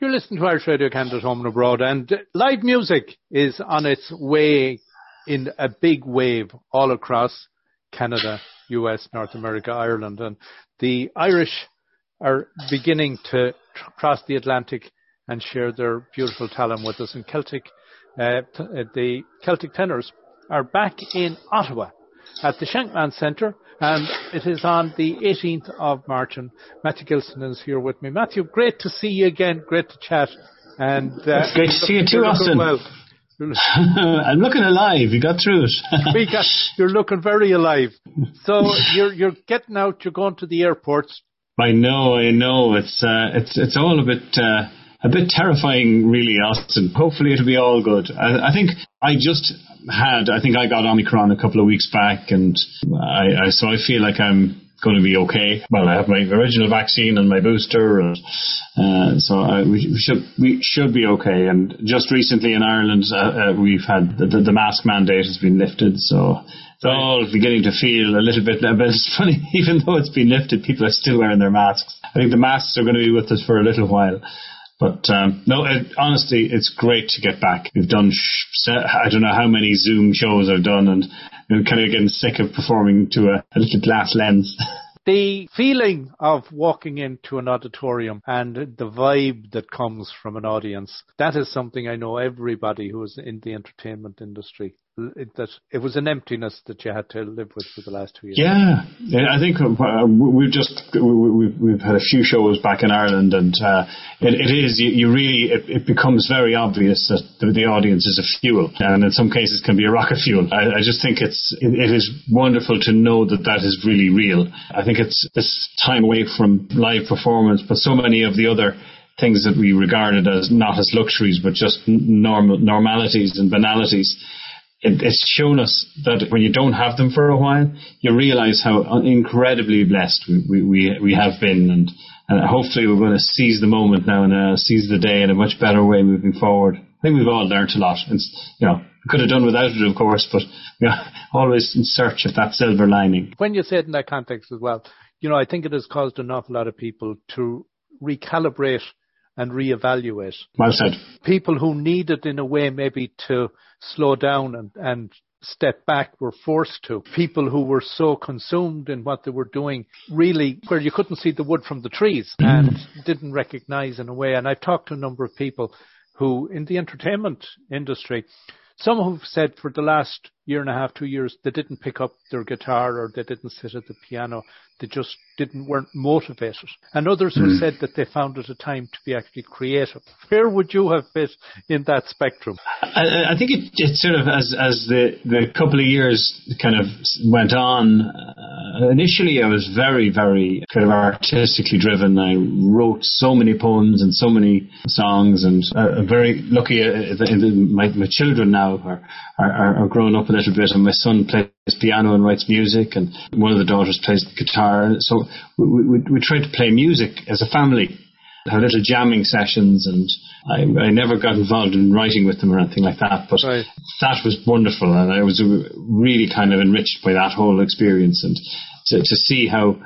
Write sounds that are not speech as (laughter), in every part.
You're listening to Irish Radio Canada Home and Abroad and live music is on its way in a big wave all across Canada, US, North America, Ireland and the Irish are beginning to cross the Atlantic and share their beautiful talent with us. And Celtic, uh, uh, the Celtic tenors are back in Ottawa at the Shenkman Centre and it is on the 18th of March and Matthew Gilsenan is here with me. Matthew, great to see you again. Great to chat. And uh, it's great to see you too, Austin. Well. (laughs) I'm looking alive. You got through it. (laughs) we got, you're looking very alive. So (laughs) you're you're getting out. You're going to the airports. I know. I know. It's uh, it's it's all a bit. Uh, a bit terrifying, really, Austin. Hopefully it'll be all good. I, I, think I just had, I think I got Omicron a couple of weeks back and I, I so I feel like I'm going to be okay. Well, I have my original vaccine and my booster, and uh, so I, we should we should be okay. And just recently in Ireland, uh, uh, we've had the, the, the, mask mandate has been lifted, so it's all beginning to feel a little bit. But it's (laughs) funny, even though it's been lifted, people are still wearing their masks. I think the masks are going to be with us for a little while. But um, no, it, honestly, it's great to get back. We've done, sh- I don't know how many Zoom shows I've done, and I'm kind of getting sick of performing to a, a little glass lens. (laughs) the feeling of walking into an auditorium and the vibe that comes from an audience, that is something I know everybody who is in the entertainment industry it, that it was an emptiness that you had to live with for the last two years. Yeah, I think uh, we've just we've, we've had a few shows back in Ireland, and uh, it, it is you, you really it, it, becomes very obvious that the, the, audience is a fuel, and in some cases can be a rocket fuel. I, I just think it's it, it is wonderful to know that that is really real. I think it's this time away from live performance, but so many of the other things that we regarded as not as luxuries but just normal normalities and banalities it, it's shown us that when you don't have them for a while, you realize how incredibly blessed we, we, we have been. And, and hopefully we're going to seize the moment now and uh, seize the day in a much better way moving forward. I think we've all learned a lot. And, you know, could have done without it, of course, but you know, (laughs) always in search of that silver lining. When you say it in that context as well, you know, I think it has caused an awful lot of people to recalibrate and reevaluate. Well said. People who needed in a way maybe to slow down and, and step back were forced to. People who were so consumed in what they were doing, really, where you couldn't see the wood from the trees mm-hmm. and didn't recognize in a way. And I've talked to a number of people who, in the entertainment industry, some who've said for the last year and a half, two years, they didn't pick up their guitar or they didn't sit at the piano. They just didn't weren't motivated. And others mm. have said that they found it a time to be actually creative. Where would you have fit in that spectrum? I, I think it, it, sort of as as the the couple of years kind of went on. Uh, initially, I was very very kind of artistically driven. I wrote so many poems and so many songs, and uh, I'm very lucky. Uh, my my children now are are, are growing up a little bit, and my son plays piano and writes music, and one of the daughters plays guitar. So we, we, we tried to play music as a family, have little jamming sessions, and I, I never got involved in writing with them or anything like that. But right. that was wonderful, and I was really kind of enriched by that whole experience, and to, to see how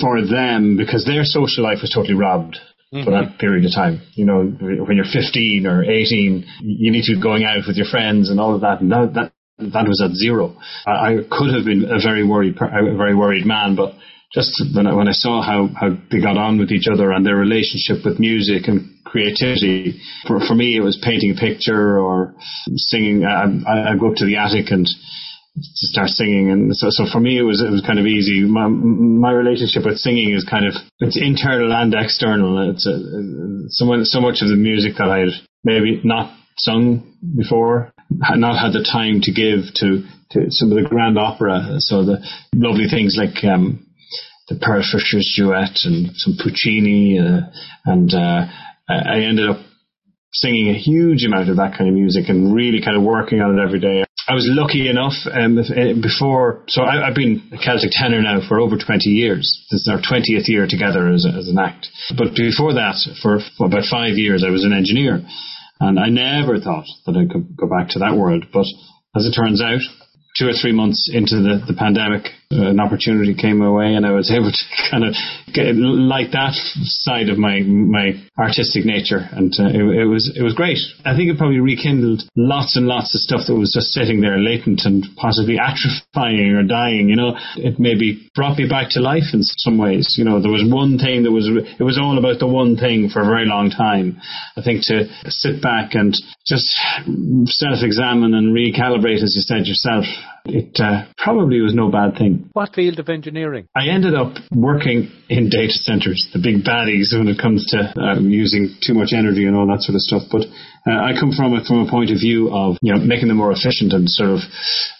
for them, because their social life was totally robbed Mm-hmm. for that period of time. You know, when you're 15 or 18, you need to be going out with your friends and all of that. And now that that was at zero. I, I could have been a very worried, a very worried man, but just when I, when I saw how, how they got on with each other and their relationship with music and creativity, for, for me, it was painting a picture or singing. I, I go up to the attic and start singing. And so, so for me, it was, it was kind of easy. My, my relationship with singing is kind of, it's internal and external. It's a, so, so much of the music that I had maybe not sung before, had not had the time to give to, to some of the grand opera. So the lovely things like, um, the Pearl Fisher's duet and some Puccini, uh, and, uh, I ended up singing a huge amount of that kind of music and really kind of working on it every day. I was lucky enough um, uh, before, so I, have been a Celtic tenor now for over 20 years. This is our 20th year together as, as an act. But before that, for, for about five years, I was an engineer. And I never thought that I could go back to that world. But as it turns out, two or three months into the, the pandemic, an opportunity came my way, and I was (laughs) able to kind of get, like that side of my my artistic nature, and uh, it, it, was it was great. I think it probably rekindled lots and lots of stuff that was just sitting there latent and possibly (laughs) atrophying or dying. You know, it maybe brought me back to life in some ways. You know, there was one thing that was it was all about the one thing for a very long time. I think to sit back and just self-examine and recalibrate, as you said yourself, it uh, probably was no bad thing. What field of engineering? I ended up working in data centers, the big baddies when it comes to uh, using too much energy and all that sort of stuff. But uh, I come from it from a point of view of you know making them more efficient and sort of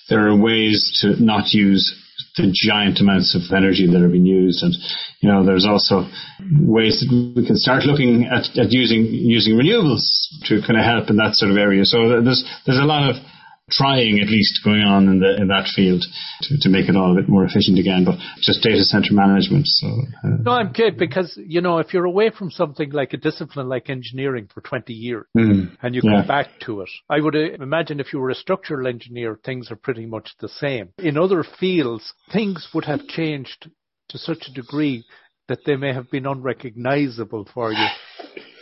there are ways to not use the giant amounts of energy that are being used. And, you know, there's also ways that we can start looking at, at using, using renewables to kind of help in that sort of area. So there's, there's a lot of trying at least going on in the in that field to, to make it all a bit more efficient again. But just data center management. So uh, no, I'm good because you know if you're away from something like a discipline like engineering for 20 years mm, and you yeah. come back to it, I would uh, imagine if you were a structural engineer, things are pretty much the same. In other fields, things would have changed to such a degree that they may have been unrecognizable for you.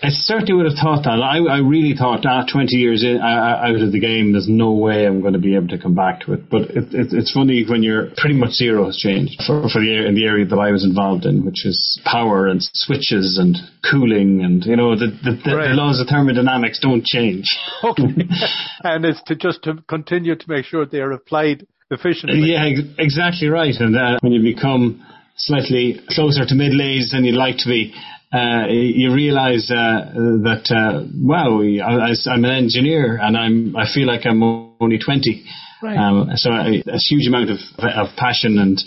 I certainly would have thought that. I, I really thought, ah, 20 years in, uh, out of the game, there's no way I'm going to be able to come back to it. But it, it, it's funny when you're pretty much zero has changed for, for the in the area that I was involved in, which is power and switches and cooling and you know the the, the, right. the laws of thermodynamics don't change. Okay, (laughs) and it's to just to continue to make sure they are applied efficiently. Yeah, exactly right. And uh, when you become slightly closer to middle age than you'd like to be, uh, you realize uh, that uh, wow, I, am an engineer and I'm I feel like I'm only 20. Right. Um, so a, a, huge amount of of passion and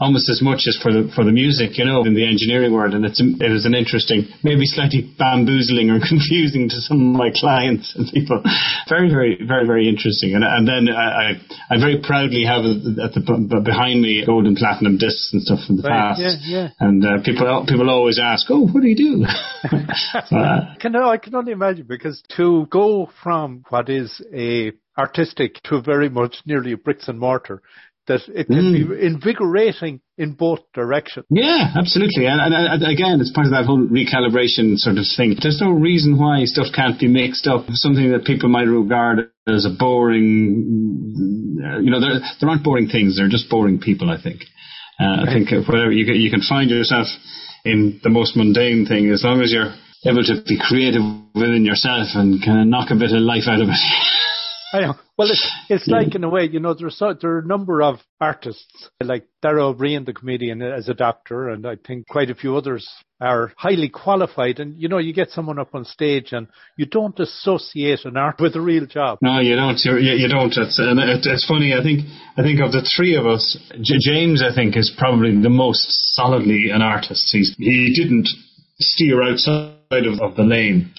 almost as much as for the for the music, you know, in the engineering world. And it's it is an interesting, maybe slightly bamboozling or (laughs) confusing to some of my clients and people. Very, very, very, very interesting. And and then I I, I very proudly have at the behind me gold and platinum discs and stuff from the right. past. Yeah, yeah. And uh, people people always ask, oh, what do you do? so, (laughs) uh, (laughs) can I can only imagine because to go from what is a artistic to very much nearly a bricks and mortar that it can mm. be invigorating in both directions. Yeah, absolutely. And, and, and, again, it's part of that whole recalibration sort of thing. There's no reason why stuff can't be mixed up. Something that people might regard as a boring, you know, there, there aren't boring things. They're just boring people, I think. Uh, I think whatever you, you can find yourself in the most mundane thing as long as you're able to be creative within yourself and kind of knock a bit of life out of it. (laughs) I know. Well, it's, it's mm-hmm. like in a way, you know, there's so, there are a number of artists like Dara Briain, the comedian, as a doctor, and I think quite a few others are highly qualified. And you know, you get someone up on stage, and you don't associate an art with a real job. No, you don't. You're, you, you don't. It's, and it, it's funny. I think I think of the three of us, J- James, I think, is probably the most solidly an artist. He's he didn't steer outside of, of the lane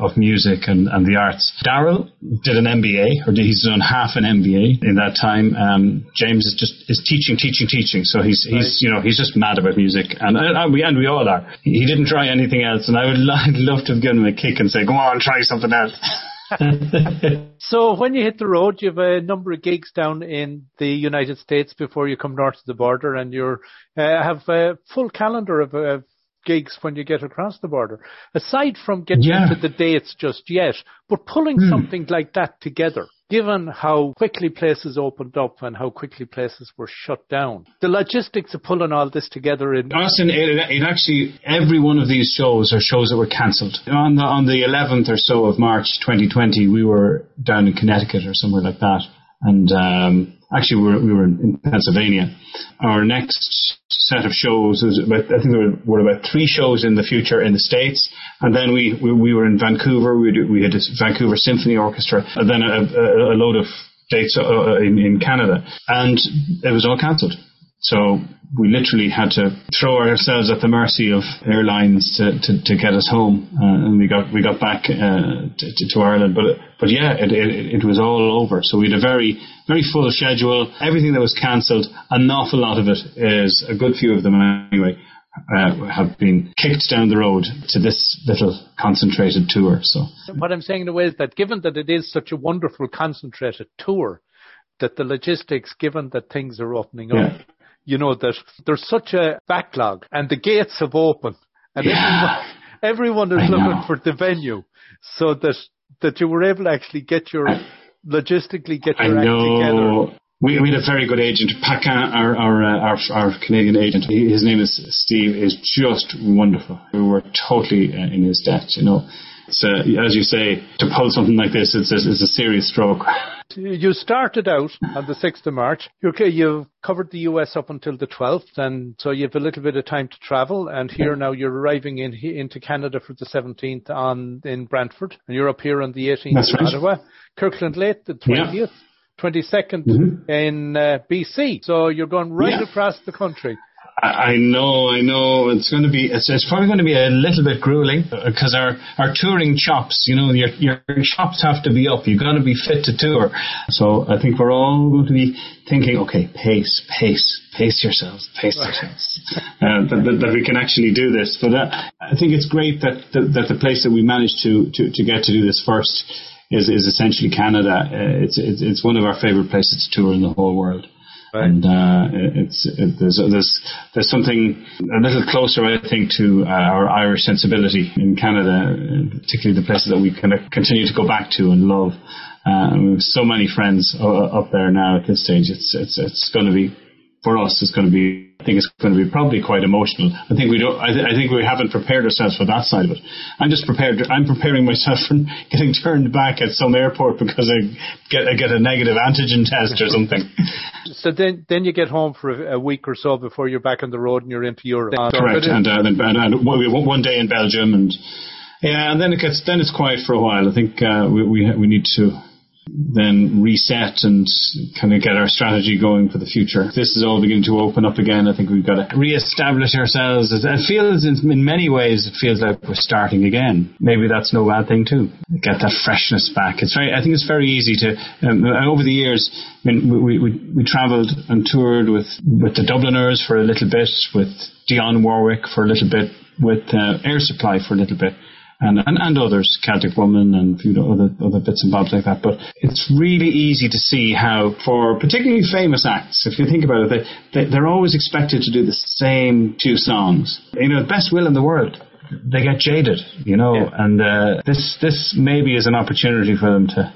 of music and, and the arts. Daryl did an MBA, or he's done half an MBA in that time. Um, James is just is teaching, teaching, teaching. So he's he's right. you know he's just mad about music, and and we and we all are. He didn't try anything else, and I would (laughs) I'd love to have given him a kick and say, "Go on, try something else." (laughs) so when you hit the road, you have a number of gigs down in the United States before you come north of the border, and you uh, have a full calendar of, of gigs when you get across the border. Aside from getting yeah. into the dates just yet, but pulling mm. something like that together, given how quickly places opened up and how quickly places were shut down, the logistics of pulling all this together in. Austin, it, it actually, every one of these shows are shows that were cancelled. On the, on the 11th or so of March 2020, we were down in Connecticut or somewhere like that. And um, actually, we were, we were in Pennsylvania. Our next set of shows was about, I think there were, were, about three shows in the future in the States. And then we, we, we were in Vancouver. We, we had this Vancouver Symphony Orchestra. And then a, a, a load of dates uh, in, in Canada. And it was all cancelled. So we literally had to throw ourselves at the mercy of airlines to, to, to get us home, uh, and we got we got back uh, to, to, Ireland. But but yeah, it, it, it was all over. So we had a very very full schedule. Everything that was cancelled, an awful lot of it is a good few of them anyway. Uh, have been kicked down the road to this little concentrated tour. So what I'm saying in a way is that given that it is such a wonderful concentrated tour, that the logistics, given that things are opening yeah. up, you know, that there's such a backlog and the gates have opened and yeah. everyone, everyone is looking for the venue so that, that you were able to actually get your, logistically get your act together. We, we had a very good agent, Paquin, our our, uh, our, our Canadian agent. His name is Steve. is just wonderful. We were totally uh, in his debt, you know. So, as you say, to pull something like this, it's a, it's a serious stroke. (laughs) You started out on the 6th of March. Okay, you've covered the US up until the 12th, and so you have a little bit of time to travel. And here now you're arriving in into Canada for the 17th on in Brantford, and you're up here on the 18th That's in right. Ottawa. Kirkland Lake, the 20th. Yeah. 22nd mm-hmm. in uh, BC. So you're going right yeah. across the country. I know, I know. It's going to be, it's, it's probably going to be a little bit grueling because our, our touring chops, you know, your, your chops have to be up. You've got to be fit to tour. So I think we're all going to be thinking, okay, pace, pace, pace yourselves, pace (laughs) yourselves, uh, that, that, that, we can actually do this. But uh, I think it's great that, that, that the place that we managed to, to, to get to do this first is, is essentially Canada. Uh, it's, it's, it's one of our favorite places to tour in the whole world. Right. And uh, it's it, there's there's there's something a little closer, I think, to uh, our Irish sensibility in Canada, particularly the places that we kind of continue to go back to and love. Uh, we have so many friends uh, up there now at this stage. It's it's it's going to be for us. It's going to be I think it's going to be probably quite emotional. I think we don't. I, th- I, think we haven't prepared ourselves for that side of it. I'm just prepared. I'm preparing myself for (laughs) getting turned back at some airport because I get I get a negative antigen (laughs) test or something. so then, then you get home for a, a, week or so before you're back on the road and you're into Europe. Correct. And, uh, then, and, and one day in Belgium and. Yeah, and then it gets then it's quiet for a while. I think uh, we we we need to then reset and kind of get our strategy going for the future. This is all beginning to open up again. I think we've got to re-establish ourselves. It feels, in many ways, it feels like we're starting again. Maybe that's no bad thing too. Get that freshness back. It's very, I think it's very easy to, um, over the years, I mean, we, we, we travelled and toured with, with the Dubliners for a little bit, with Dionne Warwick for a little bit, with uh, Air Supply for a little bit and, and, and others, Celtic Woman and a few other, other bits and bobs like that. But it's really easy to see how, for particularly famous acts, if you think about it, they, they, are always expected to do the same two songs. You know, best will in the world. They get jaded, you know, yeah. and uh, this this maybe is an opportunity for them to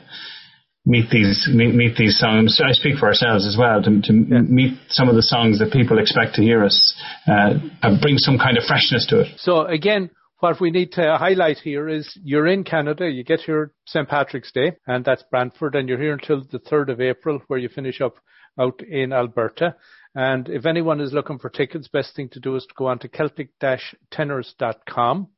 meet these meet, meet these songs. I speak for ourselves as well to, to yeah. meet some of the songs that people expect to hear us uh, bring some kind of freshness to it. So again, what we need to highlight here is you're in Canada, you get here St. Patrick's Day, and that's Brantford, and you're here until the 3rd of April, where you finish up out in Alberta. And if anyone is looking for tickets, best thing to do is to go on to celtic-tenors.com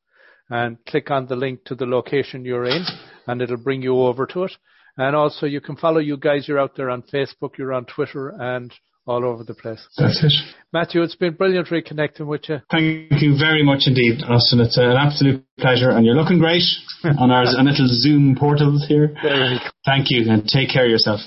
and click on the link to the location you're in, and it'll bring you over to it. And also, you can follow you guys. You're out there on Facebook, you're on Twitter, and all over the place. That's it. Matthew, it's been brilliant reconnecting with you. Thank you very much indeed, Austin. It's an absolute pleasure, and you're looking great (laughs) on our little Zoom portals here. Thank you, and take care of yourself.